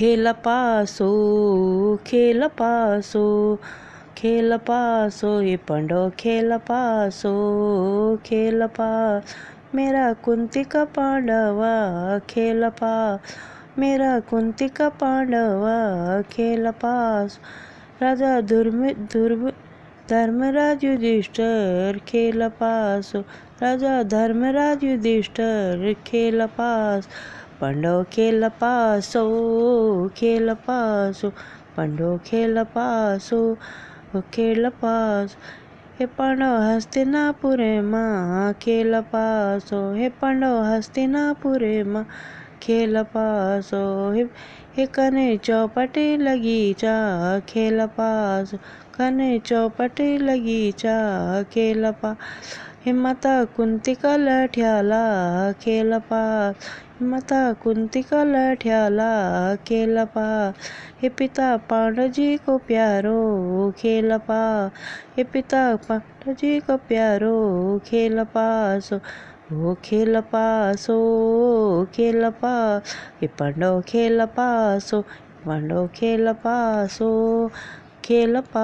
खेल पासो खेल पासो खेल पासो ये पंडो खेल पासो खेल पास मेरा कुंती का पांडवा खेल पास मेरा कुंती का पांडवा खेल पास राजा दुर्म दुर्म, धर्मराज युधिष्ठर खेल पास राजा धर्मराज युधिष्ठर खेल पास पांडव खेल पासो खेल पासो, पांडव खेल पासो खेल पासो। हे पांडव हस्तिनापुरे माँ, खेल पासो। हे पांडव हस्तिनापुरे माँ खेल पासो हे हे कने चौपटी लगीचा खेल पास, कने चौपटी लगीचा खेल पास हे माता कुंती का लठ्याला खेल पास माता कुंती का लठ्याला खेल पास हे पिता पांडव जी को प्यारो, खेल पास हे पिता पांडव जी को प्यारो, खेल पास ओ खेल पासो खेल पास हे पांडव खेल पासो पांडव खेल पासो खेल पास